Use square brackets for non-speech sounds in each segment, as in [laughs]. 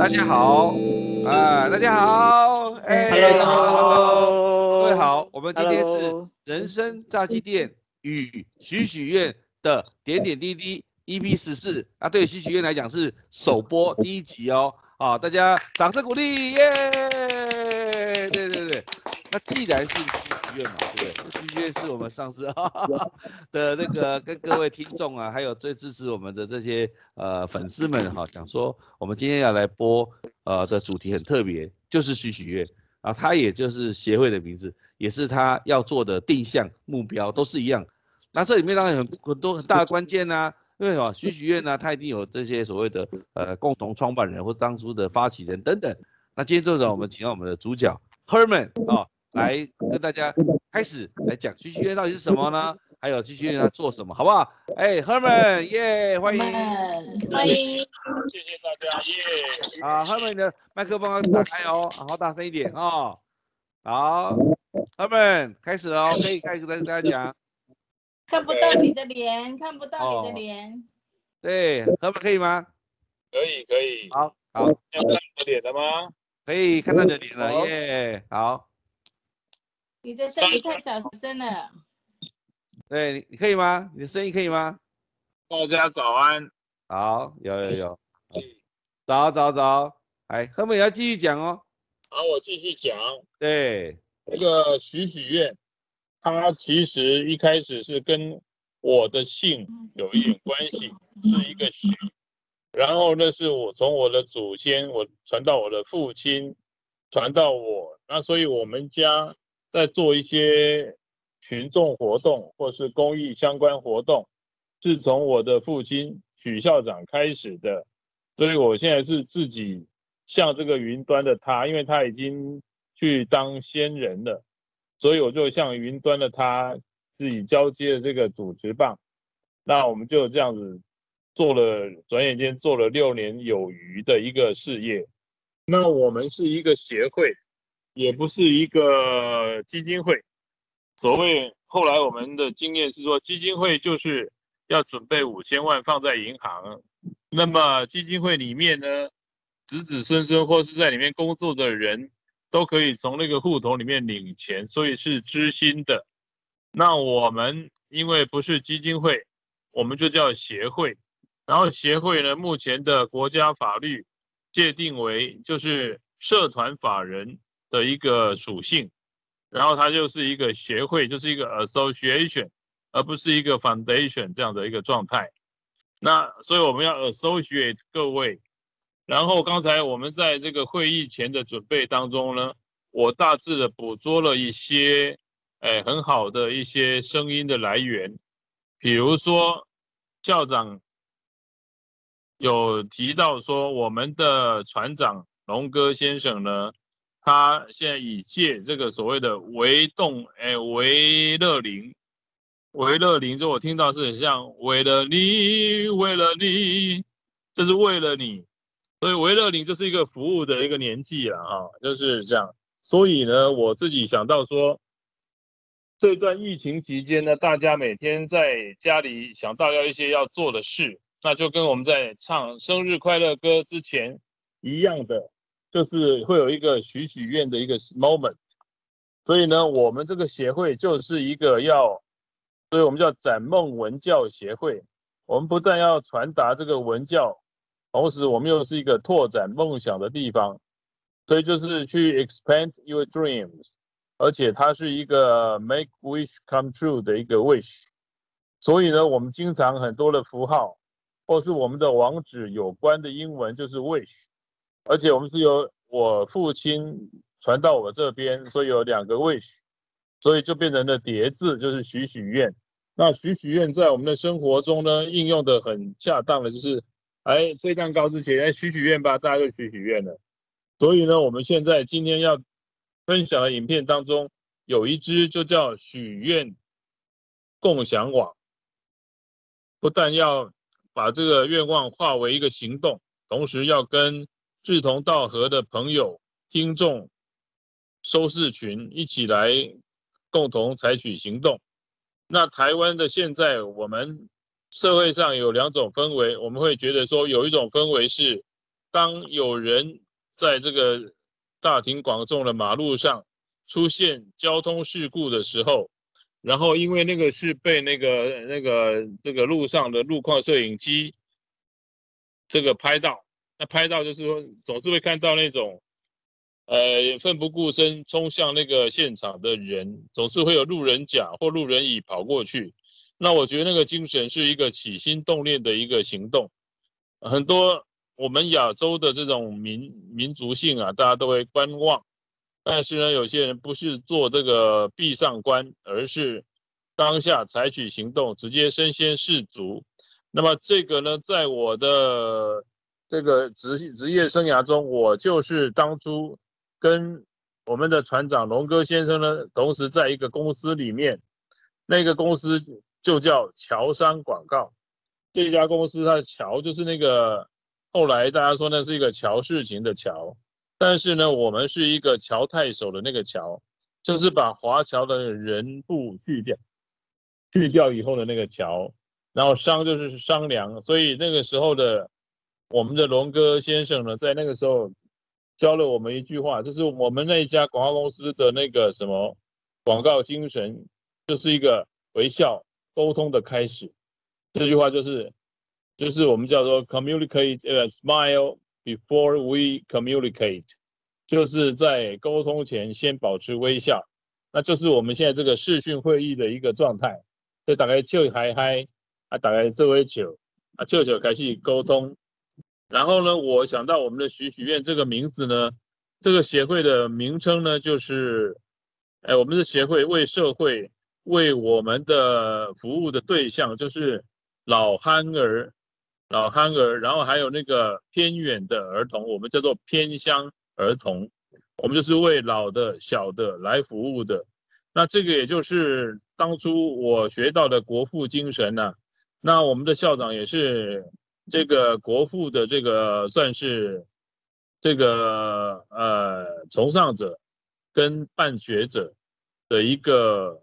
大家好，啊，大家好，哎，Hello。各位好，我们今天是人生炸鸡店与许许愿的点点滴滴 EP 十四，啊，对许许愿来讲是首播第一集哦，啊，大家掌声鼓励，耶，对对对，那既然是许许愿嘛，对不对？许许愿是我们上次哈哈哈的那个跟各位听众啊，还有最支持我们的这些呃粉丝们哈、讲说我们今天要来播呃的主题很特别，就是许许愿啊，他也就是协会的名字，也是他要做的定向目标都是一样。那这里面当然有很很多很大的关键呐、因为什么许许愿呢，他一定有这些所谓的呃共同创办人或当初的发起人等等。那今天这种我们请到我们的主角 Herman 啊、来跟大家开始来讲许许愿到底是什么呢？还有许许愿他做什么，好不好？哎，Herman，耶，欢迎。欢迎，谢谢大家，耶！啊，Herman 你的麦克风要打开哦，好大声一点哦。好，Herman 开始哦，可以开始跟大家讲。看不到你的脸，看不到你的哦脸。对，Herman 可以吗？可以可以，好，好，要看我脸了吗？可以看到你的脸了，好耶。好，你的声音太小声了。对，你你可以吗？你的声音可以吗？大家早安。好，有有有，哎早早早，哎，Herman 也要继续讲哦。好，我继续讲对，这个许许愿，它其实一开始是跟我的姓有一点关系，是一个许。然后那，是我从我的祖先，我传到我的父亲，传到我。那所以我们家在做一些群众活动或是公益相关活动，是从我的父亲许校长开始的。所以我现在是自己像这个云端的他，因为他已经去当仙人了，所以我就像云端的他自己交接了这个主持棒。那我们就这样子做了，转眼间做了六年有余的一个事业。那我们是一个协会，也不是一个基金会。所谓后来我们的经验是说，基金会就是要准备五千万放在银行，那么基金会里面呢，子子孙孙或是在里面工作的人都可以从那个户头里面领钱，所以是知心的。那我们因为不是基金会，我们就叫协会。然后协会呢，目前的国家法律界定为就是社团法人的一个属性，然后它就是一个协会，就是一个 association，而不是一个 foundation 这样的一个状态。那所以我们要 associate 各位。然后刚才我们在这个会议前的准备当中呢，我大致的捕捉了一些，哎，很好的一些声音的来源，比如说校长有提到说，我们的船长龙哥先生呢，他现在已借这个所谓的维动，哎，维乐灵，维乐灵，就我听到是很像为了你，为了你，这是为了你，所以维乐灵就是一个服务的一个年纪了啊，就是这样。所以呢，我自己想到说，这段疫情期间呢，大家每天在家里想到要一些要做的事，那就跟我们在唱生日快乐歌之前一样的，就是会有一个许许愿的一个 moment。所以呢，我们这个协会就是一个要，所以我们叫展梦文教协会。我们不但要传达这个文教，同时我们又是一个拓展梦想的地方。所以就是去 expand your dreams，而且它是一个 make wish come true 的一个 wish。所以呢，我们经常很多的符号，或是我们的网址有关的英文就是 wish，而且我们是由我父亲传到我这边，所以有两个 wish，所以就变成了叠字，就是许许愿。那许许愿在我们的生活中呢，应用的很恰当的，就是哎吹蛋糕之前，哎许许愿吧，大家就许许愿了。所以呢，我们现在今天要分享的影片当中，有一支就叫许愿共享网，不但要把这个愿望化为一个行动，同时要跟志同道合的朋友、听众、收视群一起来共同采取行动。那台湾的现在，我们社会上有两种氛围，我们会觉得说有一种氛围是当有人在这个大庭广众的马路上出现交通事故的时候，然后因为那个是被那个那个这个路上的路况摄影机这个拍到，那拍到就是说总是会看到那种呃奋不顾身冲向那个现场的人，总是会有路人甲或路人乙跑过去。那我觉得那个精神是一个起心动念的一个行动，很多我们亚洲的这种民民族性啊，大家都会观望，但是呢，有些人不是做这个闭上观，而是当下采取行动，直接身先士卒。那么这个呢，在我的这个职职业生涯中，我就是当初跟我们的船长龙哥先生呢，同时在一个公司里面，那个公司。就叫桥商广告，这家公司它的桥就是那个后来大家说那是一个乔世情的乔，但是呢，我们是一个乔太守的那个乔，就是把华侨的人部去掉，去掉以后的那个乔，然后商就是商量，所以那个时候的我们的龙哥先生呢，在那个时候教了我们一句话，就是我们那一家广告公司的那个什么广告精神，就是一个微笑。沟通的开始，这句话就是，就是我们叫做 communicate，呃，smile before we communicate，就是在沟通前先保持微笑，那就是我们现在这个视讯会议的一个状态。所以大概就嗨嗨，啊，大概这位球，啊，球球开始沟通。然后呢，我想到我们的许许愿这个名字呢，这个协会的名称呢，就是，哎，我们的协会为社会。为我们的服务的对象就是老憨儿，老憨儿，然后还有那个偏远的儿童，我们叫做偏乡儿童，我们就是为老的小的来服务的。那这个也就是当初我学到的国父精神呢。那我们的校长也是这个国父的这个算是这个呃崇尚者跟办学者的一个。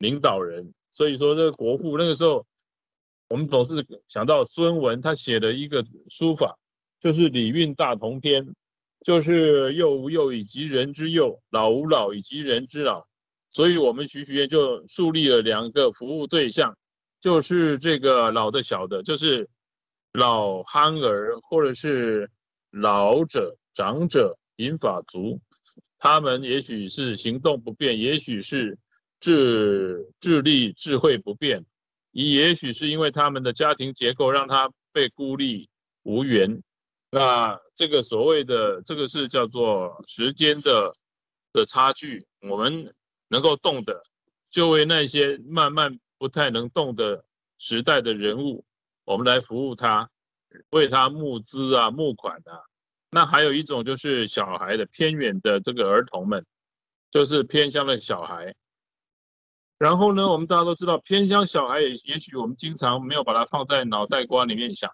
领导人，所以说这个国父那个时候，我们总是想到孙文他写的一个书法，就是《礼运大同篇》，就是幼吾幼以及人之幼，老吾老以及人之老。所以我们徐徐愿就树立了两个服务对象，就是这个老的小的，就是老憨儿或者是老者、长者、银发族，他们也许是行动不便，也许是。智智力智慧不变，也也许是因为他们的家庭结构让他被孤立无援。那这个所谓的这个是叫做时间的的差距。我们能够动的，就为那些慢慢不太能动的时代的人物，我们来服务他，为他募资啊、募款啊。那还有一种就是小孩的偏远的这个儿童们，就是偏乡的小孩。然后呢，我们大家都知道，偏乡小孩也也许我们经常没有把它放在脑袋瓜里面想，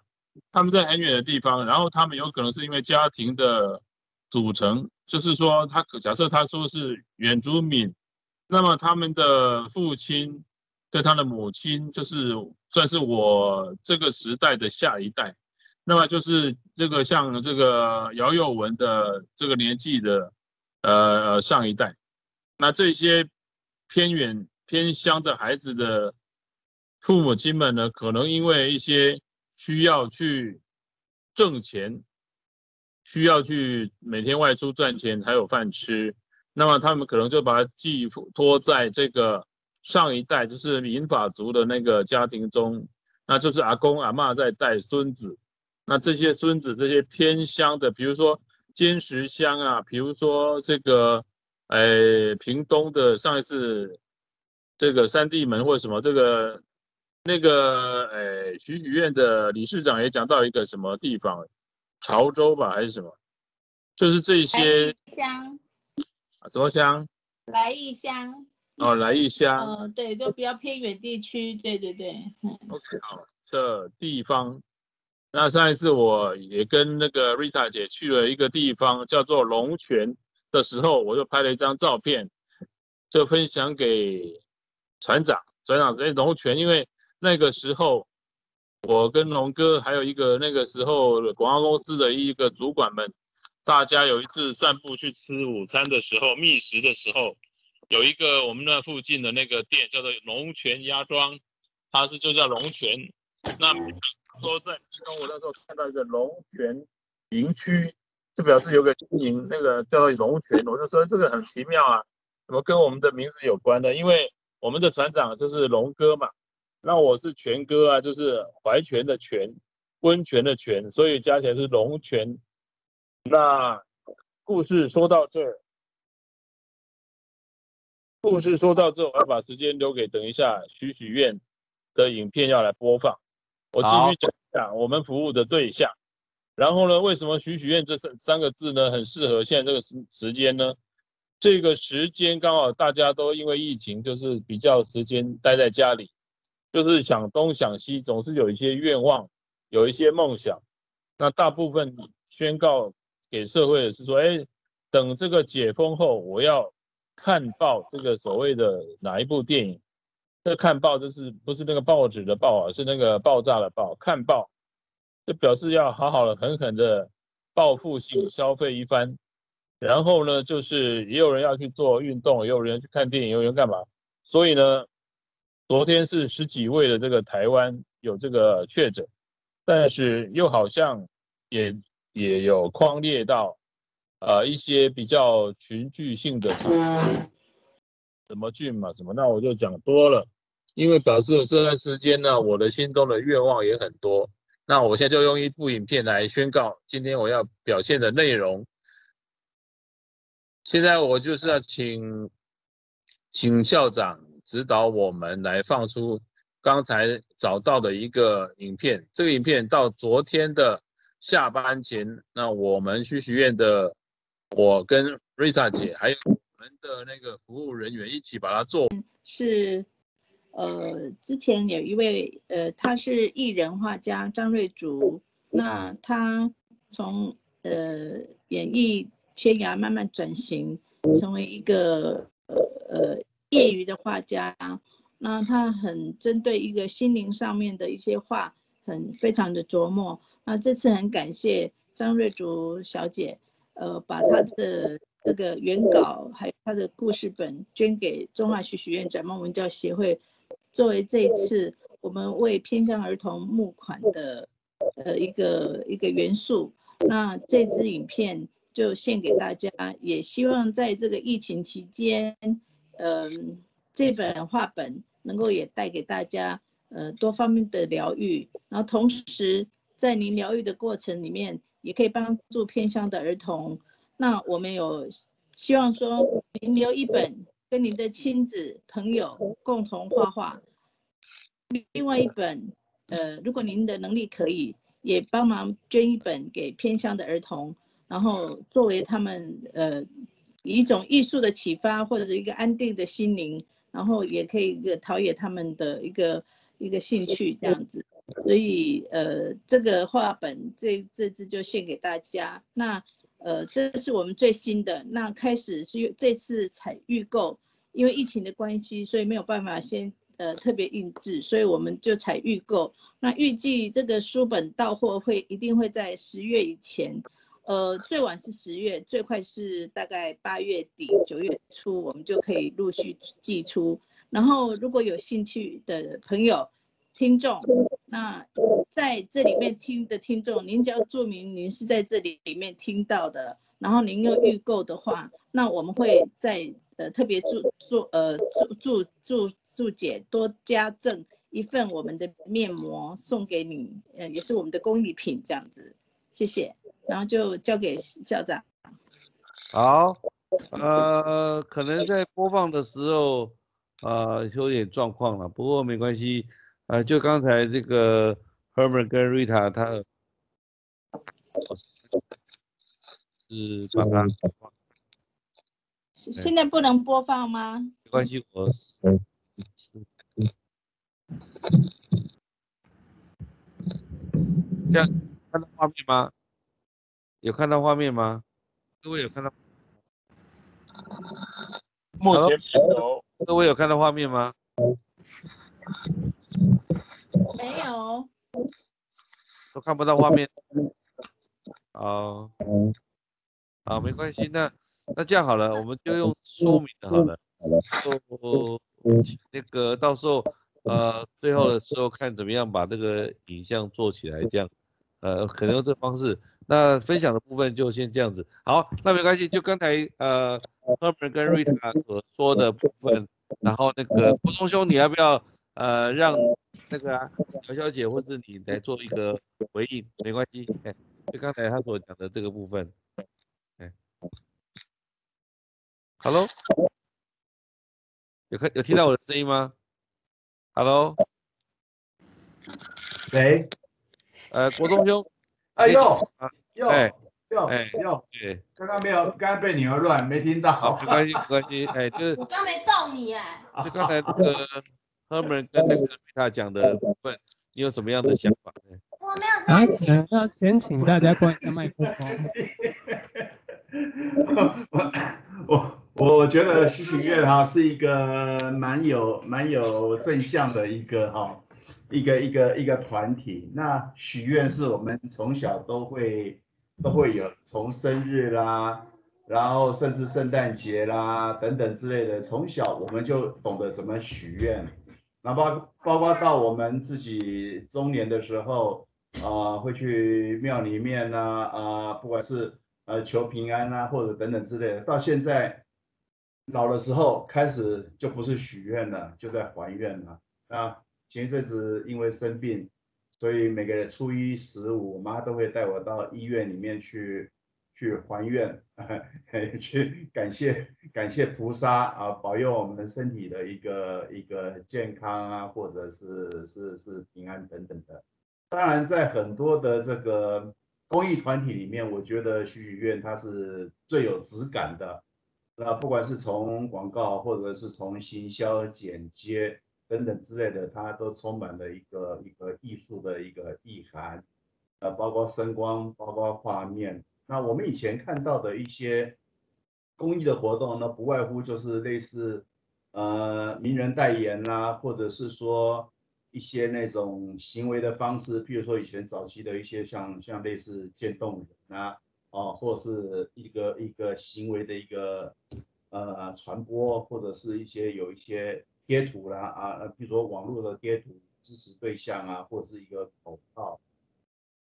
他们在很远的地方，然后他们有可能是因为家庭的组成，就是说他假设他说是原住民，那么他们的父亲跟他的母亲就是算是我这个时代的下一代，那么就是这个像这个姚佑文的这个年纪的呃上一代，那这些偏远。偏乡的孩子的父母亲们呢，可能因为一些需要去挣钱，需要去每天外出赚钱才有饭吃，那么他们可能就把它寄托在这个上一代，就是民法族的那个家庭中，那就是阿公阿妈在带孙子，那这些孙子这些偏乡的，比如说尖石乡啊，比如说这个，哎，屏东的上一次。这个三地门或什么，这个那个，诶，许许愿的理事长也讲到一个什么地方，潮州吧还是什么，就是这些乡，什么乡？来义乡。哦，来义乡。哦，对，就比较偏远地区，对对对。OK，好的地方。那上一次我也跟那个 Rita 姐去了一个地方，叫做龙泉的时候，我就拍了一张照片，就分享给。船长，船长，哎，龙泉，因为那个时候我跟龙哥还有一个那个时候广告公司的一个主管们，大家有一次散步去吃午餐的时候，觅食的时候，有一个我们那附近的那个店叫做龙泉鸭庄，它是就叫龙泉。那说在其中，我那时候看到一个龙泉营区，就表示有个经营那个叫做龙泉，我就说这个很奇妙啊，怎么跟我们的名字有关呢？因为我们的船长就是龙哥嘛。那我是泉哥啊，就是怀泉的泉，温泉的泉，所以加起来是龙泉。那故事说到这儿，故事说到这，我要把时间留给等一下许许愿的影片要来播放。我继续讲一下我们服务的对象。然后呢，为什么许许愿这三三个字呢？很适合现在这个时时间呢？这个时间刚好大家都因为疫情，就是比较时间待在家里。就是想东想西，总是有一些愿望，有一些梦想。那大部分宣告给社会的是说，哎，等这个解封后，我要看报这个所谓的哪一部电影？这看报就是不是那个报纸的报啊，是那个爆炸的爆。看报就表示要好好的、狠狠的报复性消费一番。然后呢，就是也有人要去做运动，也有人去看电影，有人干嘛？所以呢？昨天是十几位的这个台湾有这个确诊，但是又好像也也有框列到，呃一些比较群聚性的什么菌嘛什么，那我就讲多了，因为表示这段时间呢，我的心中的愿望也很多，那我现在就用一部影片来宣告今天我要表现的内容。现在我就是要请请校长。指导我们来放出刚才找到的一个影片。这个影片到昨天的下班前，那我们去学院的我跟瑞塔姐还有我们的那个服务人员一起把它做。是，呃，之前有一位呃，他是艺人画家张瑞竹，那他从呃演艺天涯慢慢转型，成为一个呃呃。业余的画家，那他很针对一个心灵上面的一些画，很非常的琢磨。那这次很感谢张瑞竹小姐，呃，把他的这个原稿还有他的故事本捐给中华许许愿展梦文教协会，作为这一次我们为偏向儿童募款的呃一个一个元素。那这支影片就献给大家，也希望在这个疫情期间。嗯，这本画本能够也带给大家呃多方面的疗愈，然后同时在您疗愈的过程里面，也可以帮助偏乡的儿童。那我们有希望说，您留一本跟您的亲子朋友共同画画，另外一本呃，如果您的能力可以，也帮忙捐一本给偏乡的儿童，然后作为他们呃。以一种艺术的启发，或者是一个安定的心灵，然后也可以一个陶冶他们的一个一个兴趣这样子。所以呃，这个画本这这支就献给大家。那呃，这是我们最新的。那开始是这次采预购，因为疫情的关系，所以没有办法先呃特别印制，所以我们就采预购。那预计这个书本到货会一定会在十月以前。呃，最晚是十月，最快是大概八月底九月初，我们就可以陆续寄出。然后，如果有兴趣的朋友、听众，那在这里面听的听众，您只要注明您是在这里里面听到的，然后您又预购的话，那我们会在呃特别注注呃注注注注解多加赠一份我们的面膜送给你，呃，也是我们的工艺品这样子，谢谢。然后就交给校长。好，呃，可能在播放的时候，呃，有点状况了，不过没关系，呃，就刚才这个 Herman 跟 Rita 他是帮他。现在不能播放吗？没关系，我这样看到画面吗？有看到画面吗？各位有看到？目前没有。各位有看到画面吗？没有。都看不到画面。好，好，没关系，那那这样好了，我们就用说明的好了。就那个到时候呃最后的时候看怎么样把这个影像做起来，这样呃可能用这方式。那分享的部分就先这样子。好，那没关系，就刚才呃赫本跟瑞塔所说的部分，然后那个郭东兄，你要不要呃让那个小小姐或是你来做一个回应？没关系，哎，就刚才他所讲的这个部分，哎，Hello。有看有听到我的声音吗？Hello，谁？呃，国中兄。哎呦，啊，呦，哎，呦，哎呦，对，刚刚没有，刚刚被你而乱，没听到。好，没关系，没关系，哎，就是我刚没动你哎，就刚才那个 Herman 跟那个 Rita 讲的部分，你有什么样的想法？我没有好，动你。呃要先请大家关一下麦克风。[laughs] 我我我我觉得许许愿哈是一个蛮有蛮有正向的一个哈一个一个一个团体。那许愿是我们从小都会都会有，从生日啦，然后甚至圣诞节啦等等之类的，从小我们就懂得怎么许愿。那包包括到我们自己中年的时候，啊、会去庙里面呐、啊，不管是呃求平安啊，或者等等之类的。到现在老的时候开始就不是许愿了，就在还愿了。那前一阵子因为生病，所以每个月初一十五，我妈都会带我到医院里面去去还愿，[laughs] 去感谢感谢菩萨啊，保佑我们身体的一个一个健康啊，或者是是是平安等等的。当然，在很多的这个公益团体里面，我觉得许许愿它是最有质感的。那不管是从广告，或者是从行销、剪接等等之类的，它都充满了一个一个艺术的一个意涵。呃，包括声光，包括画面。那我们以前看到的一些公益的活动呢，不外乎就是类似呃名人代言啦，或者是说一些那种行为的方式，譬如说以前早期的一些像像类似渐冻人啊，哦，或是一个一个行为的一个呃传播，或者是一些有一些贴图啦啊，比如说网络的贴图支持对象啊，或者是一个口号。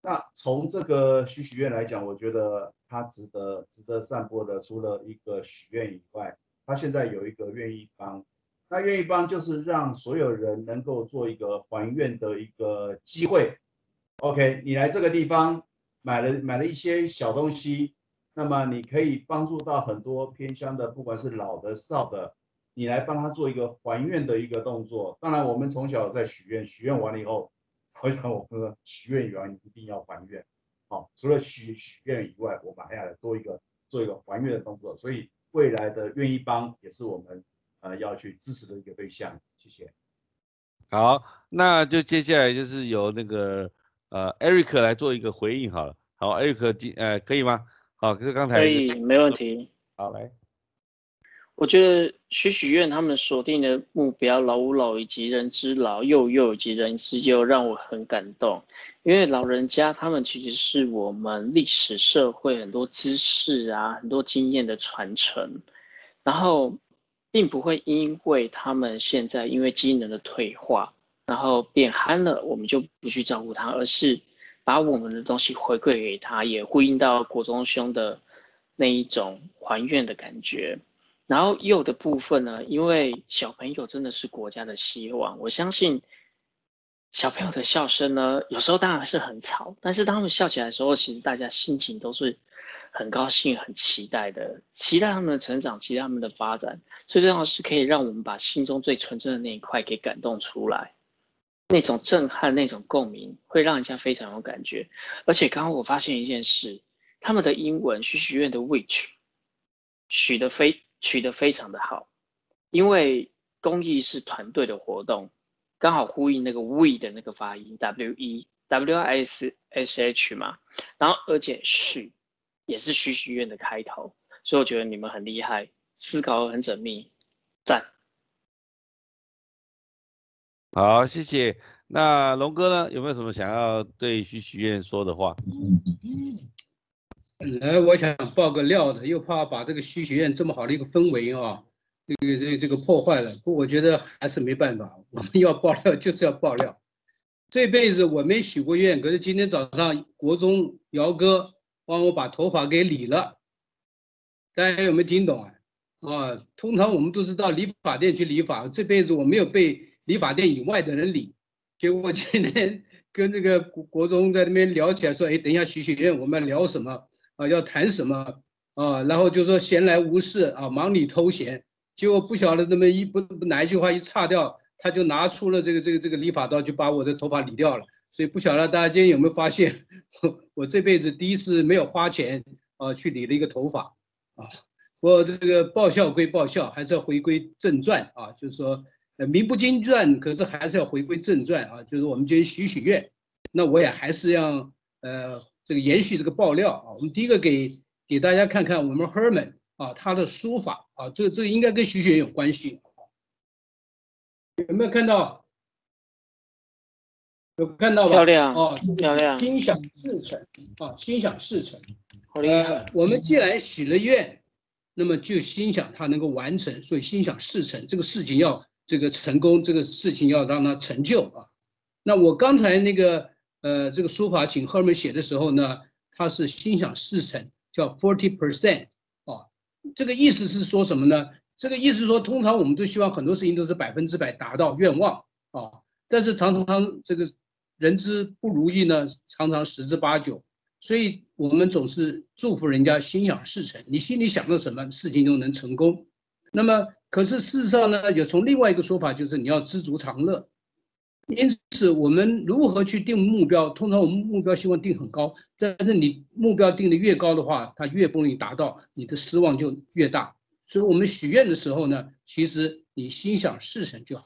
那从这个许许愿来讲，我觉得它值得值得散播的，除了一个许愿以外，它现在有一个愿意帮。那愿意帮就是让所有人能够做一个还愿的一个机会。OK，你来这个地方买了买了一些小东西，那么你可以帮助到很多偏乡的，不管是老的少的，你来帮他做一个还愿的一个动作。当然，我们从小在许愿，许愿完了以后。我想我们许愿完一定要还愿，好，除了许许愿以外，我们还要多一个做一个还愿的动作，所以未来的愿意帮也是我们呃要去支持的一个对象。谢谢。好，那就接下来就是由那个呃 Eric 来做一个回应好了。好，Eric 今呃可以吗？好，就是刚才可以，没问题。好来，我觉得许许愿他们锁定的目标“老吾老以及人之老，幼幼以及人之幼”，让我很感动。因为老人家他们其实是我们历史社会很多知识啊、很多经验的传承，然后并不会因为他们现在因为机能的退化，然后变憨了，我们就不去照顾他，而是把我们的东西回馈给他，也呼应到国中兄的那一种还愿的感觉。然后幼的部分呢，因为小朋友真的是国家的希望，我相信小朋友的笑声呢，有时候当然是很吵，但是当他们笑起来的时候，其实大家心情都是很高兴、很期待的，期待他们的成长，期待他们的发展。最重要的是可以让我们把心中最纯真的那一块给感动出来，那种震撼、那种共鸣，会让人家非常有感觉。而且刚刚我发现一件事，他们的英文许许愿的 which 许的非。取得非常的好，因为公益是团队的活动，刚好呼应那个 we 的那个发音 w e w s s h 嘛，然后而且许也是许许愿的开头，所以我觉得你们很厉害，思考很缜密，赞。好，谢谢。那龙哥呢，有没有什么想要对许许愿说的话？[laughs] 本来我想爆个料的，又怕把这个许学院这么好的一个氛围啊，这个这个这个破坏了。不，我觉得还是没办法，我们要爆料就是要爆料。这辈子我没许过愿，可是今天早上国中姚哥帮我把头发给理了，大家有没有听懂啊？啊，通常我们都是到理发店去理发，这辈子我没有被理发店以外的人理。结果今天跟这个国国中在那边聊起来，说，哎，等一下许许愿，我们聊什么啊？要谈什么啊？然后就说闲来无事啊，忙里偷闲。结果不晓得那么一不哪一句话一岔掉。他就拿出了这个这个这个理发刀，就把我的头发理掉了。所以不晓得大家今天有没有发现，[laughs] 我这辈子第一次没有花钱啊去理了一个头发啊。我这个报效归报效，还是要回归正传啊。就是说，呃，名不经传，可是还是要回归正传啊。就是我们今天许许愿，那我也还是要呃这个延续这个爆料啊。我们第一个给给大家看看我们 Herman 啊他的书法啊，这个这个应该跟许许愿有关系。有没有看到？有看到吧？漂亮哦，漂亮。心想事成啊，心想事成。好厉害！我们既然许了愿，那么就心想它能够完成，所以心想事成，这个事情要这个成功，这个事情要让它成就啊。那我刚才那个呃，这个书法请赫尔曼写的时候呢，他是心想事成，叫 forty percent 啊。这个意思是说什么呢？这个意思说，通常我们都希望很多事情都是百分之百达到愿望啊，但是常常这个人之不如意呢，常常十之八九，所以我们总是祝福人家心想事成，你心里想着什么事情都能成功。那么，可是事实上呢，有从另外一个说法，就是你要知足常乐。因此，我们如何去定目标？通常我们目标希望定很高，但是你目标定的越高的话，它越不容易达到，你的失望就越大。所以，我们许愿的时候呢，其实你心想事成就好，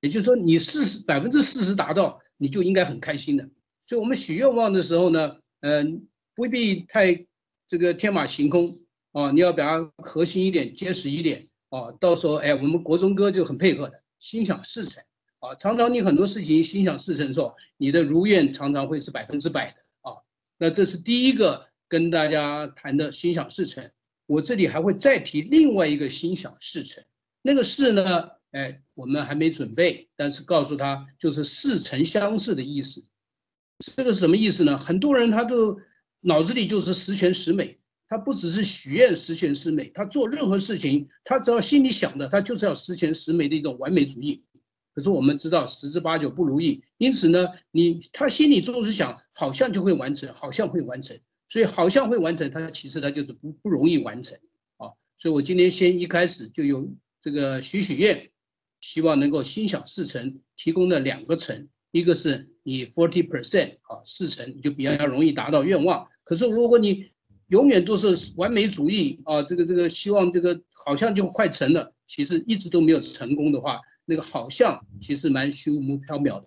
也就是说，你四十百分之四十达到，你就应该很开心的。所以，我们许愿望的时候呢，嗯，不必太这个天马行空啊，你要比较核心一点，坚实一点啊。到时候，哎，我们国中哥就很配合的，心想事成啊。常常你很多事情心想事成的时候，你的如愿常常会是百分之百的啊。那这是第一个跟大家谈的心想事成。我这里还会再提另外一个心想事成，那个事呢，哎，我们还没准备，但是告诉他就是似曾相识的意思。这个是什么意思呢？很多人他都脑子里就是十全十美，他不只是许愿十全十美，他做任何事情，他只要心里想的，他就是要十全十美的一种完美主义。可是我们知道十之八九不如意，因此呢，你他心里总是想，好像就会完成，好像会完成。所以好像会完成，他其实他就是不不容易完成啊。所以我今天先一开始就有这个许许愿，希望能够心想事成，提供了两个成，一个是你 forty percent 啊，事成你就比较容易达到愿望。可是如果你永远都是完美主义啊，这个这个希望这个好像就快成了，其实一直都没有成功的话，那个好像其实蛮虚无缥缈的。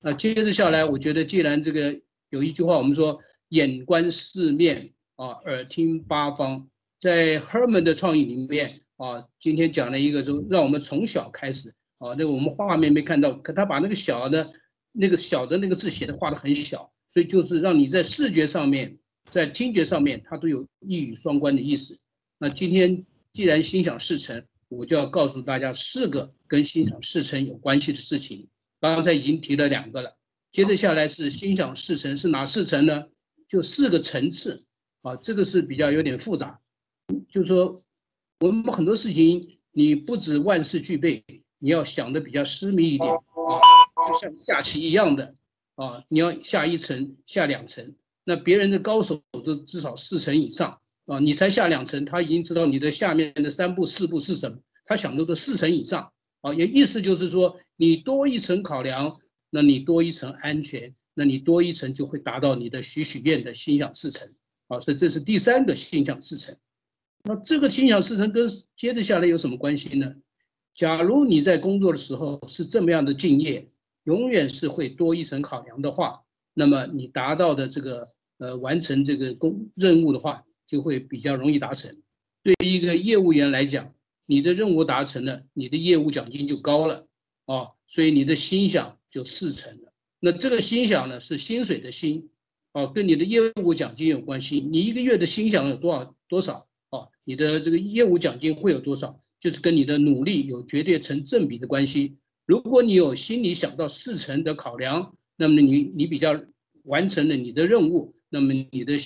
那接着下来，我觉得既然这个有一句话，我们说。眼观四面啊，耳听八方，在 Herman 的创意里面啊，今天讲了一个，就让我们从小开始啊，那个我们画面没看到，可他把那个小的，那个小的那个字写的画的很小，所以就是让你在视觉上面，在听觉上面，它都有一语双关的意思。那今天既然心想事成，我就要告诉大家四个跟心想事成有关系的事情。刚才已经提了两个了，接着下来是心想事成是哪四成呢？就四个层次啊，这个是比较有点复杂。就是说，我们很多事情，你不止万事俱备，你要想的比较私密一点啊，就像下棋一样的啊，你要下一层、下两层，那别人的高手都至少四层以上啊，你才下两层，他已经知道你的下面的三步、四步是什么，他想的四层以上啊，也意思就是说，你多一层考量，那你多一层安全。那你多一层就会达到你的许许愿的心想事成，啊，所以这是第三个心想事成。那这个心想事成跟接着下来有什么关系呢？假如你在工作的时候是这么样的敬业，永远是会多一层考量的话，那么你达到的这个呃完成这个工任务的话，就会比较容易达成。对于一个业务员来讲，你的任务达成了，你的业务奖金就高了，啊，所以你的心想就事成了。那这个心想呢是薪水的薪，哦，跟你的业务奖金有关系。你一个月的心想有多少多少？哦，你的这个业务奖金会有多少？就是跟你的努力有绝对成正比的关系。如果你有心里想到事成的考量，那么你你比较完成了你的任务，那么你的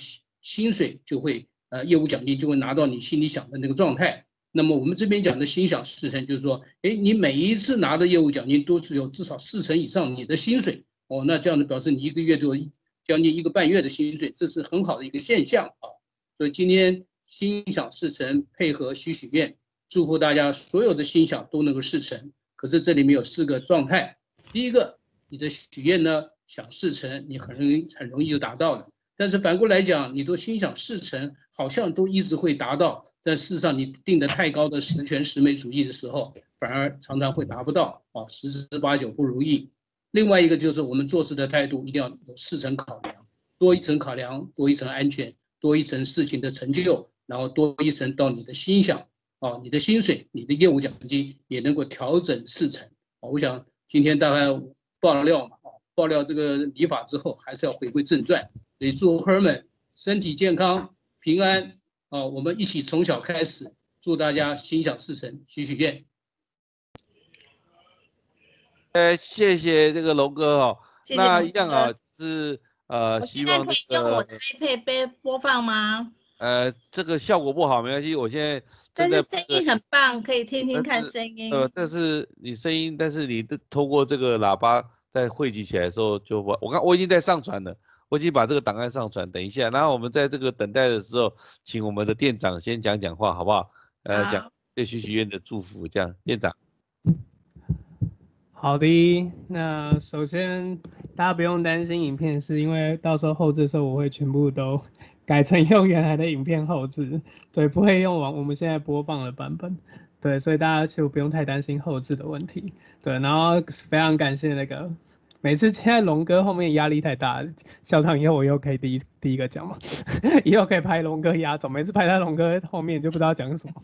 薪水就会呃业务奖金就会拿到你心里想的那个状态。那么我们这边讲的心想事成，就是说，哎，你每一次拿的业务奖金都是有至少四成以上你的薪水哦，那这样子表示你一个月都有将近一个半月的薪水，这是很好的一个现象啊。所以今天心想事成，配合许许愿，祝福大家所有的心想都能够事成。可是这里面有四个状态，第一个，你的许愿呢想事成，你很容易很容易就达到了。但是反过来讲，你都心想事成，好像都一直会达到，但事实上你定的太高的十全十美主义的时候，反而常常会达不到啊，十之八九不如意。另外一个就是我们做事的态度一定要有四层考量，多一层考量，多一层安全，多一层事情的成就，然后多一层到你的心想啊，你的薪水、你的业务奖金也能够调整四成啊。我想今天大概爆料嘛啊，爆料这个礼法之后，还是要回归正传。也祝 Herman 身体健康、平安啊！我们一起从小开始，祝大家心想事成，许许愿。呃，谢谢这个龙哥哦。谢谢那一样啊哥，是呃，我希望现在可以用我的 iPad 播播放吗？呃，这个效果不好没关系，我现在但正在是声音很棒，可以听听看声音。呃，但是你声音，但是你的通过这个喇叭在汇集起来的时候就我，我刚我已经在上传了，我已经把这个档案上传，等一下，然后我们在这个等待的时候，请我们的店长先讲讲话，好不好？呃，讲好对许许愿的祝福，这样，店长。好的，那首先大家不用担心影片，是因为到时候后置的时候我会全部都 [laughs] 改成用原来的影片后置，对，不会用往我们现在播放的版本，对，所以大家就不用太担心后置的问题，对，然后非常感谢那个，每次现在龙哥后面压力太大，校长以后我又可以第一第一个讲嘛，[laughs] 以后可以拍龙哥压轴，每次拍在龙哥后面就不知道讲什么。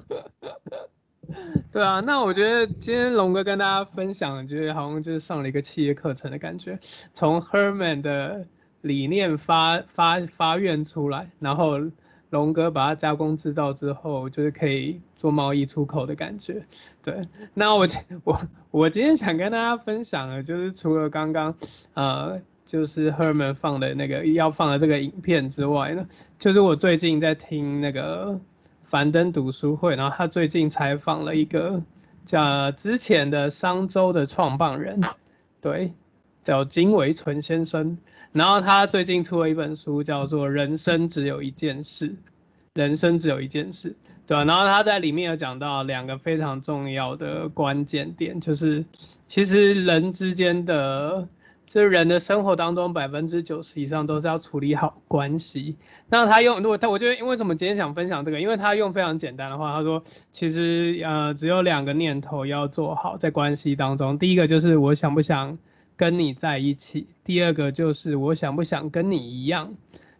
[laughs] 对啊，那我觉得今天龙哥跟大家分享，就是好像就是上了一个企业课程的感觉，从 Herman 的理念发发发愿出来，然后龙哥把它加工制造之后，就是可以做贸易出口的感觉。对，那我我我今天想跟大家分享的，就是除了刚刚呃就是 Herman 放的那个要放的这个影片之外呢，就是我最近在听那个。樊登读书会，然后他最近采访了一个叫之前的商周的创办人，对，叫金维纯先生。然后他最近出了一本书，叫做《人生只有一件事》，人生只有一件事，对吧？然后他在里面有讲到两个非常重要的关键点，就是其实人之间的。就是人的生活当中，百分之九十以上都是要处理好关系。那他用，如果他，我觉得，因为什么今天想分享这个？因为他用非常简单的话，他说，其实呃，只有两个念头要做好在关系当中。第一个就是我想不想跟你在一起，第二个就是我想不想跟你一样。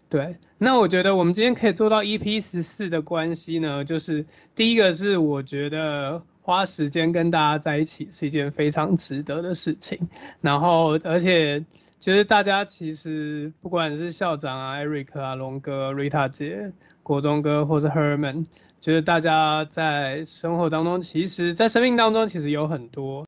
对，那我觉得我们今天可以做到 EP 十四的关系呢，就是第一个是我觉得。花时间跟大家在一起是一件非常值得的事情，然后而且就是大家其实不管是校长啊、Eric 啊、龙哥、Rita 姐、国中哥或是 Herman，就是大家在生活当中，其实在生命当中其实有很多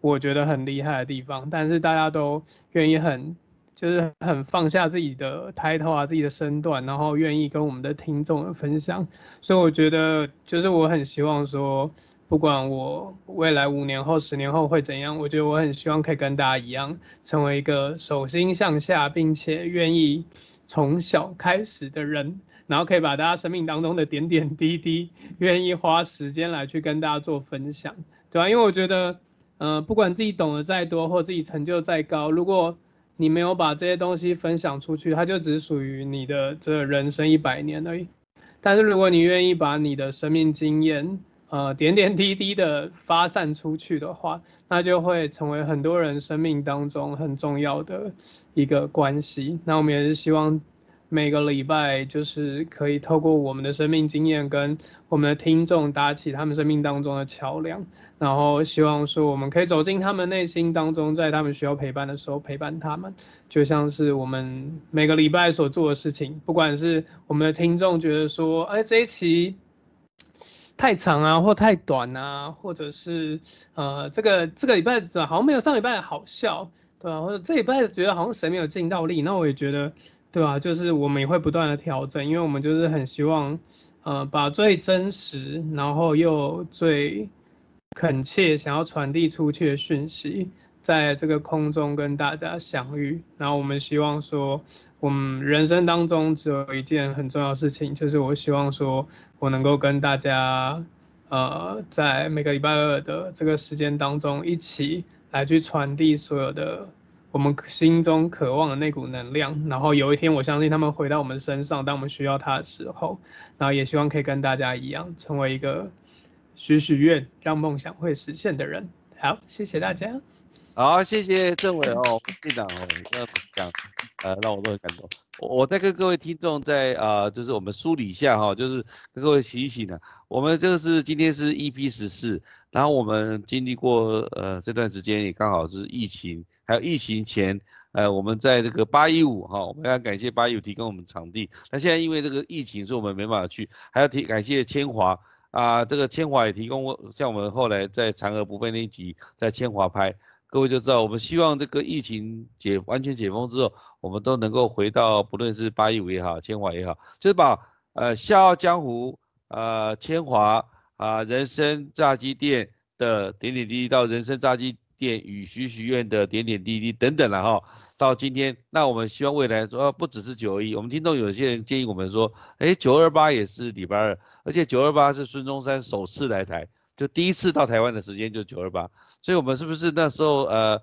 我觉得很厉害的地方，但是大家都愿意很就是很放下自己的抬头啊、自己的身段，然后愿意跟我们的听众分享，所以我觉得就是我很希望说。不管我未来五年后、十年后会怎样，我觉得我很希望可以跟大家一样，成为一个手心向下，并且愿意从小开始的人，然后可以把大家生命当中的点点滴滴，愿意花时间来去跟大家做分享，对吧？因为我觉得，呃，不管自己懂得再多或自己成就再高，如果你没有把这些东西分享出去，它就只属于你的这人生一百年而已。但是如果你愿意把你的生命经验，呃，点点滴滴的发散出去的话，那就会成为很多人生命当中很重要的一个关系。那我们也是希望，每个礼拜就是可以透过我们的生命经验跟我们的听众搭起他们生命当中的桥梁，然后希望说我们可以走进他们内心当中，在他们需要陪伴的时候陪伴他们，就像是我们每个礼拜所做的事情，不管是我们的听众觉得说，哎这一期太长啊，或太短啊，或者是呃这个这个礼拜好像没有上礼拜好笑，对啊，或者这礼拜觉得好像谁没有尽到力，那我也觉得。对吧？就是我们也会不断的调整，因为我们就是很希望，呃，把最真实，然后又最恳切想要传递出去的讯息，在这个空中跟大家相遇。然后我们希望说，我们人生当中只有一件很重要的事情，就是我希望说我能够跟大家，呃，在每个礼拜二的这个时间当中，一起来去传递所有的。我们心中渴望的那股能量，然后有一天我相信他们回到我们身上，当我们需要他的时候，然后也希望可以跟大家一样，成为一个许许愿让梦想会实现的人。好，谢谢大家。好，谢谢政委哦，队长哦，这样讲，呃，让我都很感动。我我再跟各位听众在啊，就是我们梳理一下哈，就是跟各位提醒呢，我们这个是今天是 EP 十四，然后我们经历过呃这段时间也刚好是疫情。还有疫情前，呃，我们在这个八一五哈，我们要感谢八一五提供我们场地。那现在因为这个疫情，所以我们没办法去，还要提感谢千华啊，这个千华也提供像我们后来在嫦娥不飞那一集在千华拍，各位就知道，我们希望这个疫情解完全解封之后，我们都能够回到不论是八一五也好，千华也好，就是把呃笑傲江湖呃千华啊人生炸鸡店的点点滴滴到人生炸鸡。店与许许愿的点点滴滴等等了哈，到今天，那我们希望未来说不只是九一，我们听众有些人建议我们说，哎，九二八也是礼拜二，而且九二八是孙中山首次来台，就第一次到台湾的时间就九二八，所以我们是不是那时候呃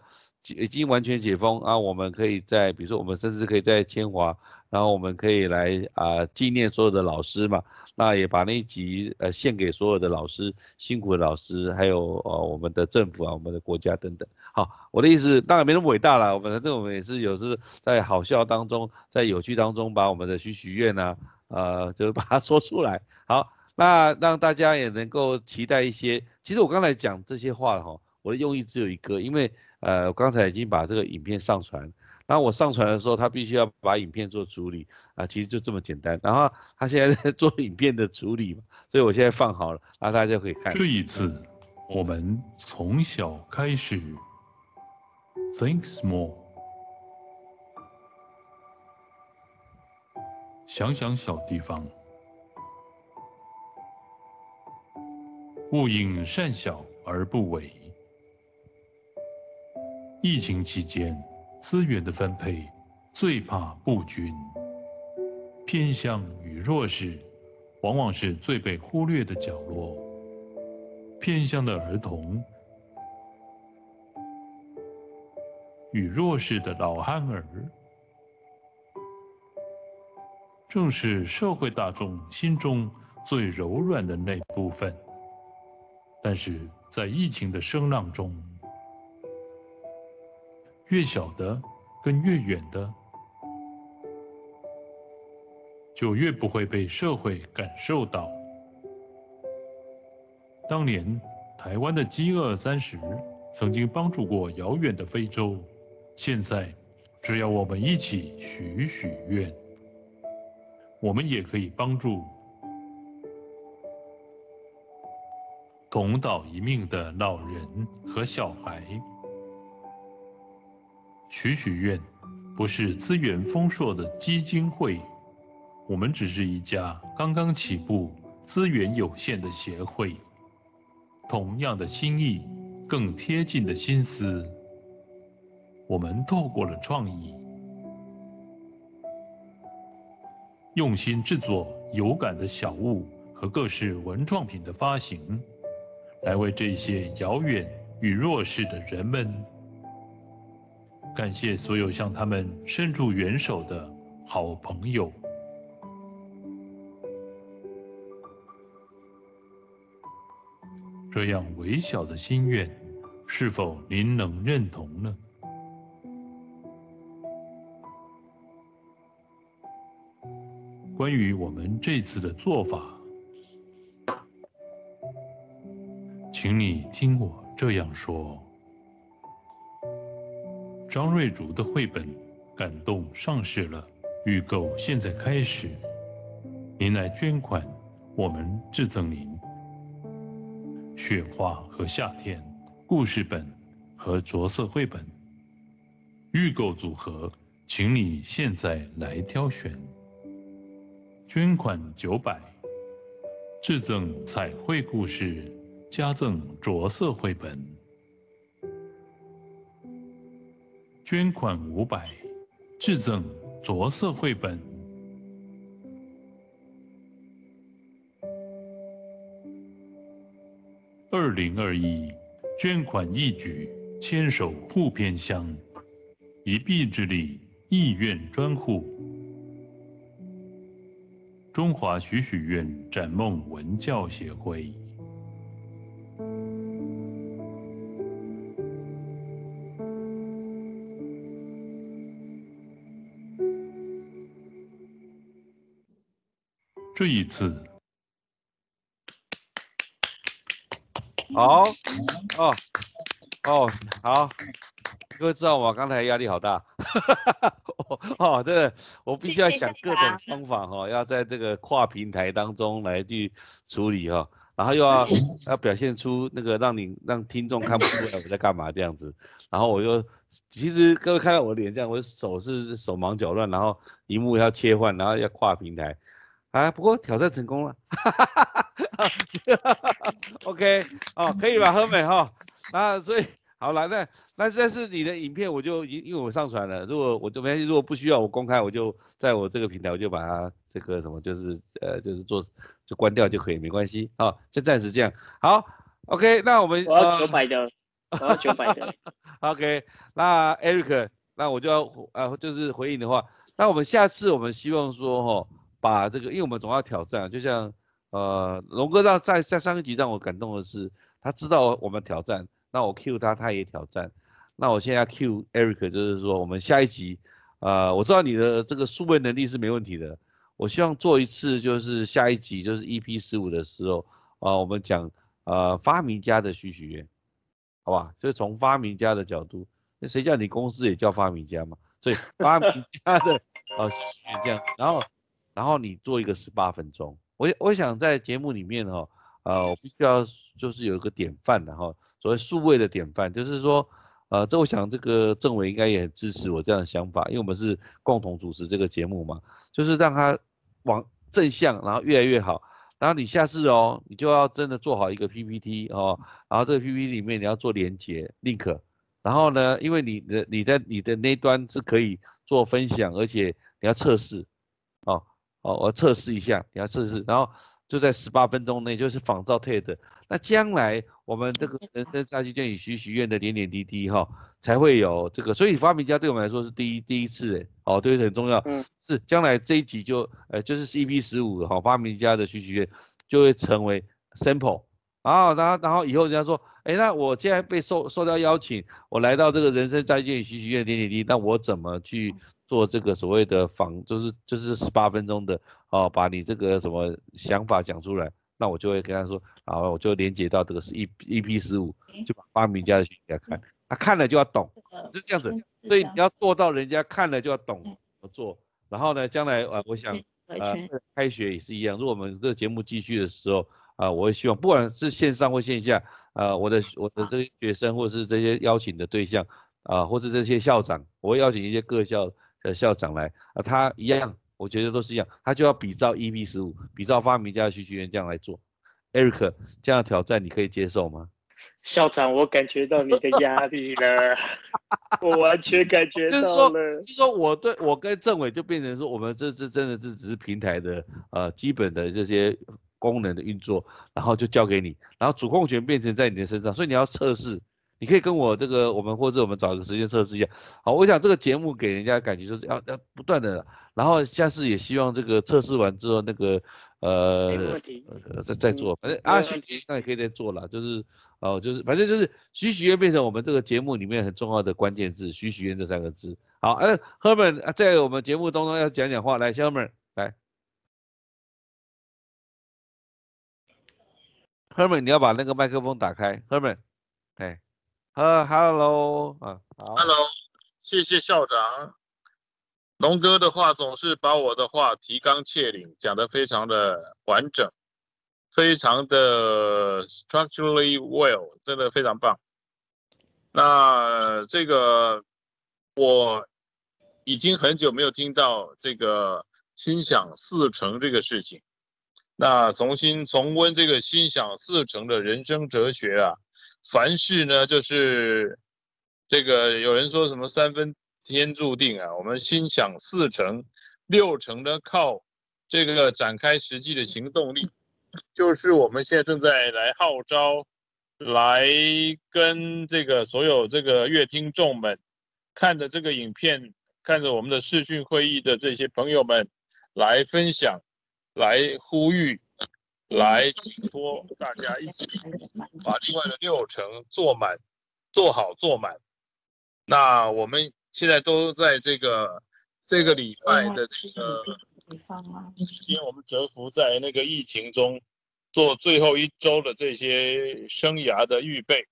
已经完全解封啊？我们可以在比如说我们甚至可以在千华，然后我们可以来啊纪念所有的老师嘛。那也把那一集呃献给所有的老师，辛苦的老师，还有呃我们的政府啊，我们的国家等等。好，我的意思当然没那么伟大了，我们反正我们也是有时在好笑当中，在有趣当中把我们的许许愿啊，呃，就是把它 [laughs] 说出来。好，那让大家也能够期待一些。其实我刚才讲这些话哈，我的用意只有一个，因为呃我刚才已经把这个影片上传。然后我上传的时候，他必须要把影片做处理啊，其实就这么简单。然后他现在在 [laughs] 做影片的处理嘛，所以我现在放好了，然后大家就可以看。这一次，我们从小开始，think small，想想小地方，勿因善小而不为。疫情期间。资源的分配最怕不均，偏向与弱势往往是最被忽略的角落。偏向的儿童与弱势的老汉儿，正是社会大众心中最柔软的那部分。但是在疫情的声浪中，越小的跟越远的，就越不会被社会感受到。当年台湾的饥饿三十曾经帮助过遥远的非洲，现在只要我们一起许许愿，我们也可以帮助同岛一命的老人和小孩。许许愿不是资源丰硕的基金会，我们只是一家刚刚起步、资源有限的协会。同样的心意，更贴近的心思，我们透过了创意，用心制作有感的小物和各式文创品的发行，来为这些遥远与弱势的人们。感谢所有向他们伸出援手的好朋友。这样微小的心愿，是否您能认同呢？关于我们这次的做法，请你听我这样说。张瑞竹的绘本《感动》上市了，预购现在开始，您来捐款，我们致赠您《雪花和夏天》故事本和着色绘本。预购组合，请你现在来挑选。捐款九百，致赠彩绘故事，加赠着色绘本。捐款五百，致赠着色绘本。二零二一，捐款一举，牵手护偏乡，一臂之力，意愿专户。中华许许愿展梦文教协会。这一次，好，哦，哦，好，各位知道我刚才压力好大，[laughs] 哦，这个我必须要想各种方法哈，要在这个跨平台当中来去处理哈，然后又要 [laughs] 要表现出那个让你让听众看不出来我在干嘛这样子，然后我又其实各位看到我脸这样，我手是手忙脚乱，然后荧幕要切换，然后要跨平台。啊，不过挑战成功了，哈哈哈哈哈，OK，哦，可以吧，何美哈，啊，所以好了，那那这是你的影片，我就因因为我上传了，如果我就没关系，如果不需要我公开，我就在我这个平台，我就把它这个什么，就是呃，就是做就关掉就可以，没关系，啊，就暂时这样，好，OK，那我们我要九百的，我要九百的，[laughs] OK，那 Eric，那我就要呃，就是回应的话，那我们下次我们希望说哈。把这个，因为我们总要挑战，就像呃龙哥在在在上一集让我感动的是，他知道我们挑战，那我 Q 他，他也挑战，那我现在 Q Eric 就是说，我们下一集，呃，我知道你的这个数位能力是没问题的，我希望做一次，就是下一集就是 EP 十五的时候，啊，我们讲呃发明家的许许愿，好吧，就是从发明家的角度，那谁叫你公司也叫发明家嘛，所以发明家的啊许许愿这样，然后。然后你做一个十八分钟，我我想在节目里面哈，呃，我必须要就是有一个典范的哈，所谓数位的典范，就是说，呃，这我想这个政委应该也很支持我这样的想法，因为我们是共同主持这个节目嘛，就是让他往正向，然后越来越好，然后你下次哦，你就要真的做好一个 PPT 哦，然后这个 PPT 里面你要做连接 link，然后呢，因为你的你在你的那端是可以做分享，而且你要测试。哦，我测试一下，你要测试，然后就在十八分钟内就是仿照 TED。那将来我们这个人生炸鸡店与许许愿的点点滴滴哈，才会有这个。所以发明家对我们来说是第一第一次哎，哦，对，很重要。嗯。是将来这一集就呃就是 CP 十五哈，发明家的许许愿就会成为 sample。然后然后然后以后人家说，哎，那我现在被受受到邀请，我来到这个人生炸鸡店与许许愿点点滴滴，那我怎么去？做这个所谓的访，就是就是十八分钟的哦，把你这个什么想法讲出来，那我就会跟他说，好，我就连接到这个是 E E P 十五，就把发明家的学给他看，他看了就要懂，就这样子，所以你要做到人家看了就要懂怎么做，然后呢，将来啊，我想呃开学也是一样，如果我们这个节目继续的时候啊，我也希望不管是线上或线下，呃，我的我的这些学生或者是这些邀请的对象啊，或是这些校长，我会邀请一些各校。的校长来啊，他一样，我觉得都是一样，他就要比照 EP 十五，比照发明家的徐学员这样来做。Eric，这样挑战你可以接受吗？校长，我感觉到你的压力了，[laughs] 我完全感觉到了。就是说，我对我跟政委就变成说，我们这这真的这只是平台的呃基本的这些功能的运作，然后就交给你，然后主控权变成在你的身上，所以你要测试。你可以跟我这个，我们或者我们找一个时间测试一下。好，我想这个节目给人家感觉就是要要不断的，然后下次也希望这个测试完之后那个呃,呃再再做，反正阿徐那也可以再做了，就是哦就是反正就是许许愿变成我们这个节目里面很重要的关键字，许许愿这三个字。好，哎、赫、，Herman 在我们节目当中要讲讲话，来，Herman 来，Herman 你要把那个麦克风打开，Herman，哎。哈，Hello，啊，好 Hello，谢谢校长。龙哥的话总是把我的话提纲挈领，讲得非常的完整，非常的 structurally well，真的非常棒。那这个我已经很久没有听到这个心想事成这个事情。那重新重温这个心想事成的人生哲学啊，凡事呢就是这个有人说什么三分天注定啊，我们心想事成，六成呢靠这个展开实际的行动力，就是我们现在正在来号召，来跟这个所有这个乐听众们看着这个影片，看着我们的视讯会议的这些朋友们来分享。来呼吁，来请托大家一起把另外的六成做满，做好做满。那我们现在都在这个这个礼拜的这个时间，我们蛰伏在那个疫情中，做最后一周的这些生涯的预备。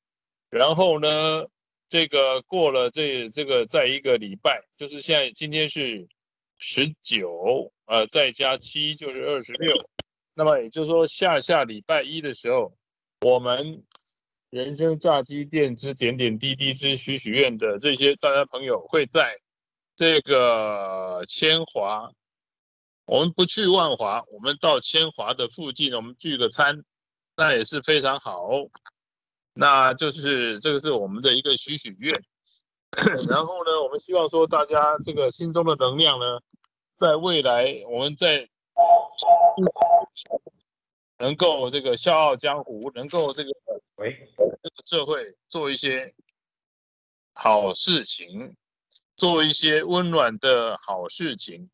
然后呢，这个过了这这个在一个礼拜，就是现在今天是。十九，呃，再加七就是二十六。那么也就是说，下下礼拜一的时候，我们人生炸鸡店之点点滴滴之许许愿的这些大家朋友会在这个千华，我们不去万华，我们到千华的附近，我们聚个餐，那也是非常好。那就是这个是我们的一个许许愿。[coughs] 然后呢，我们希望说大家这个心中的能量呢，在未来我们在能够这个笑傲江湖，能够这个为这个社会做一些好事情，做一些温暖的好事情。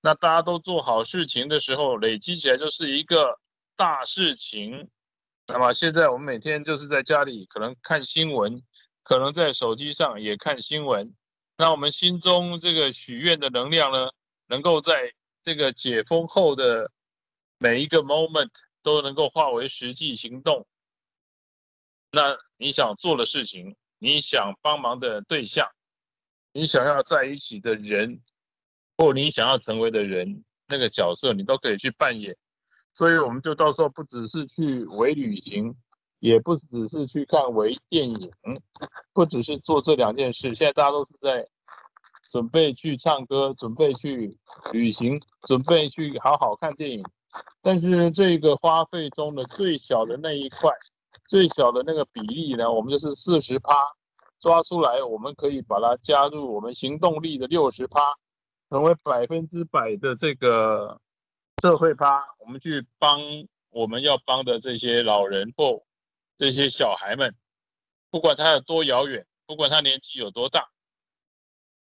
那大家都做好事情的时候，累积起来就是一个大事情。那么现在我们每天就是在家里可能看新闻。可能在手机上也看新闻，那我们心中这个许愿的能量呢，能够在这个解封后的每一个 moment 都能够化为实际行动。那你想做的事情，你想帮忙的对象，你想要在一起的人，或你想要成为的人，那个角色你都可以去扮演。所以我们就到时候不只是去微旅行。也不只是去看微电影，不只是做这两件事。现在大家都是在准备去唱歌，准备去旅行，准备去好好看电影。但是这个花费中的最小的那一块，最小的那个比例呢，我们就是四十趴抓出来，我们可以把它加入我们行动力的六十趴，成为百分之百的这个社会趴，我们去帮我们要帮的这些老人或。这些小孩们，不管他有多遥远，不管他年纪有多大，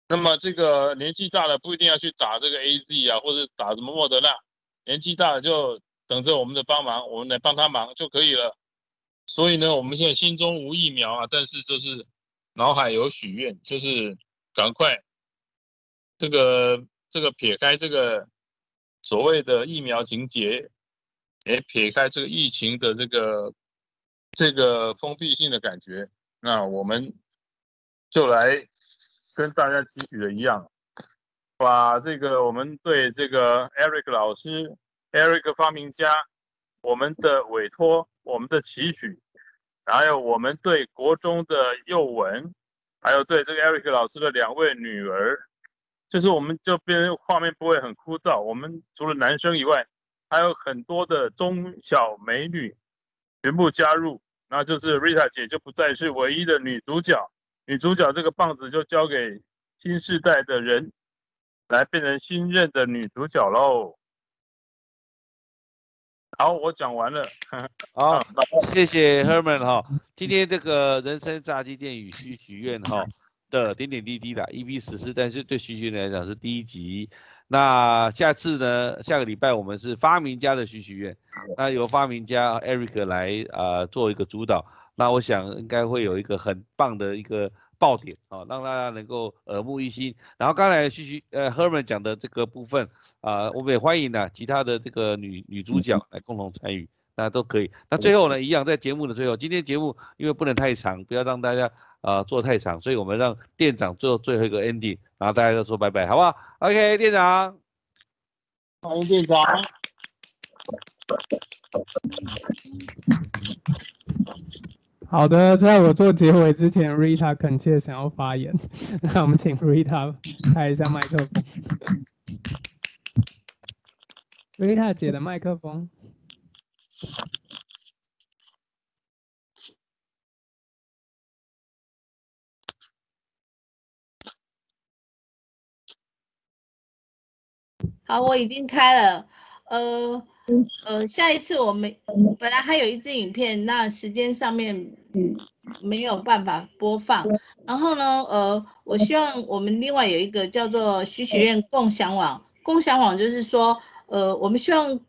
那么这个年纪大了不一定要去打这个 A Z 啊，或者打什么莫德纳，年纪大了就等着我们的帮忙，我们来帮他忙就可以了。所以呢，我们现在心中无疫苗啊，但是就是脑海有许愿，就是赶快这个这个撇开这个所谓的疫苗情节，也撇开这个疫情的这个。这个封闭性的感觉，那我们就来跟大家提取的一样，把这个我们对这个 Eric 老师、Eric 发明家，我们的委托、我们的期许，还有我们对国中的幼文，还有对这个 Eric 老师的两位女儿，就是我们就变画面不会很枯燥。我们除了男生以外，还有很多的中小美女。全部加入，那就是 Rita 姐就不再是唯一的女主角，女主角这个棒子就交给新时代的人来变成新任的女主角喽。好，我讲完了。好，谢谢 Herman 哈，今天这个人生炸鸡店与许许愿哈的点点滴滴的 EP 十四，但是对许许愿来讲是第一集。那下次呢？下个礼拜我们是发明家的许许愿，那由发明家 Eric 来呃做一个主导，那我想应该会有一个很棒的一个爆点啊，让大家能够耳目一新。然后刚才许许呃 Herman 讲的这个部分啊，我们也欢迎呢其他的这个女女主角来共同参与。那都可以。那最后呢，一样在节目的最后，今天节目因为不能太长，不要让大家啊做太长，所以我们让店长做最后一个 ending，然后大家都说拜拜，好不好？OK，店长，欢迎店长。好的，在我做结尾之前，Rita 恳切想要发言，[laughs] 那我们请 Rita 开一下麦克风。[laughs] Rita 姐的麦克风。好，我已经开了。呃呃，下一次我们本来还有一支影片，那时间上面嗯没有办法播放。然后呢，呃，我希望我们另外有一个叫做许许愿共享网，共享网就是说，呃，我们希望，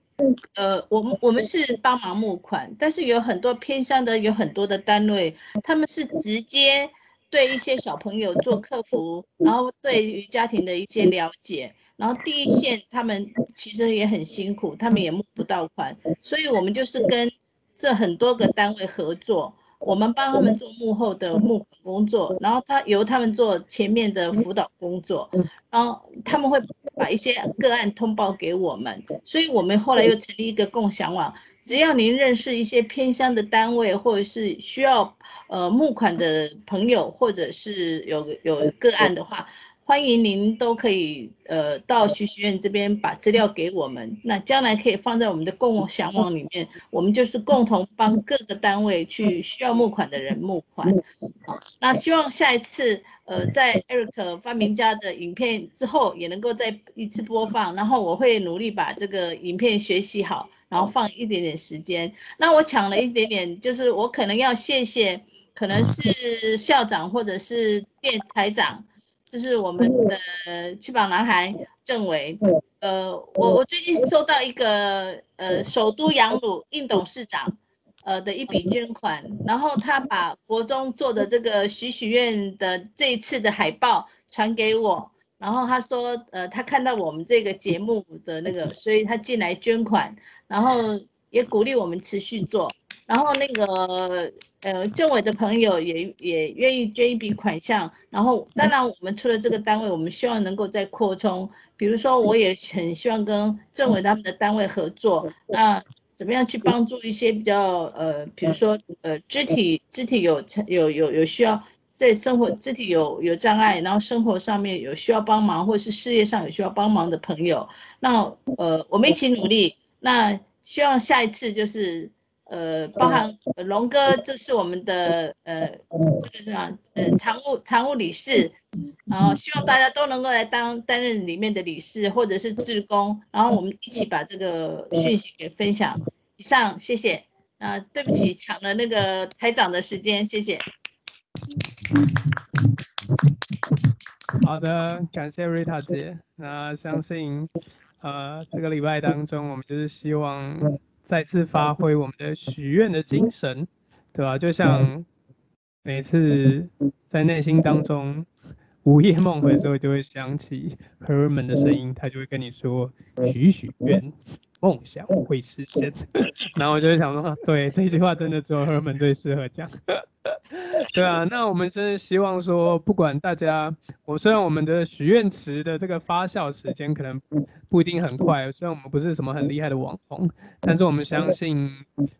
呃，我们我们是帮忙募款，但是有很多偏向的，有很多的单位，他们是直接对一些小朋友做客服，然后对于家庭的一些了解。然后第一线他们其实也很辛苦，他们也募不到款，所以我们就是跟这很多个单位合作，我们帮他们做幕后的募款工作，然后他由他们做前面的辅导工作，然后他们会把一些个案通报给我们，所以我们后来又成立一个共享网，只要您认识一些偏乡的单位，或者是需要呃募款的朋友，或者是有有个案的话。欢迎您都可以呃到徐徐院这边把资料给我们，那将来可以放在我们的共享网里面，我们就是共同帮各个单位去需要募款的人募款。好，那希望下一次呃在 Eric 发明家的影片之后也能够再一次播放，然后我会努力把这个影片学习好，然后放一点点时间。那我抢了一点点，就是我可能要谢谢，可能是校长或者是电台长。这是我们的翅膀男孩郑伟，呃，我我最近收到一个呃首都养乳应董事长，呃的一笔捐款，然后他把国中做的这个许许愿的这一次的海报传给我，然后他说，呃，他看到我们这个节目的那个，所以他进来捐款，然后也鼓励我们持续做。然后那个呃，政委的朋友也也愿意捐一笔款项。然后当然，我们除了这个单位，我们希望能够再扩充。比如说，我也很希望跟政委他们的单位合作。那怎么样去帮助一些比较呃，比如说呃，肢体肢体有有有有需要在生活肢体有有障碍，然后生活上面有需要帮忙，或是事业上有需要帮忙的朋友。那呃，我们一起努力。那希望下一次就是。呃，包含龙哥，这是我们的呃，这个是吧？呃，常务常务理事，然后希望大家都能够来当担任里面的理事或者是志工，然后我们一起把这个讯息给分享。以上，谢谢。那对不起，抢了那个台长的时间，谢谢。好的，感谢瑞塔姐。那相信呃，这个礼拜当中，我们就是希望。再次发挥我们的许愿的精神，对吧？就像每次在内心当中午夜梦回的时候，就会想起 Herman 的声音，他就会跟你说许许愿。梦想会实现，[laughs] 然后我就想说，对这句话真的只有 Herman 最适合讲。[laughs] 对啊，那我们真的希望说，不管大家，我虽然我们的许愿池的这个发酵时间可能不不一定很快，虽然我们不是什么很厉害的网红，但是我们相信，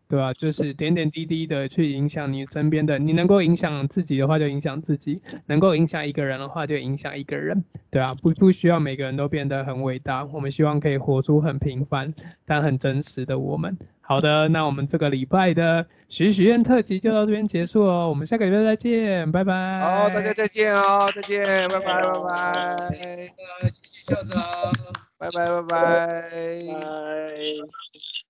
对吧？就是点点滴滴的去影响你身边的，你能够影响自己的话就影响自己，能够影响一个人的话就影响一个人，对啊，不不需要每个人都变得很伟大，我们希望可以活出很平凡但很真实的我们。好的，那我们这个礼拜的许许愿特辑就到这边结束哦，我们下个礼拜再见，拜拜。好，大家再见哦，再见，拜拜，拜拜。谢谢校长，拜拜，拜拜。拜。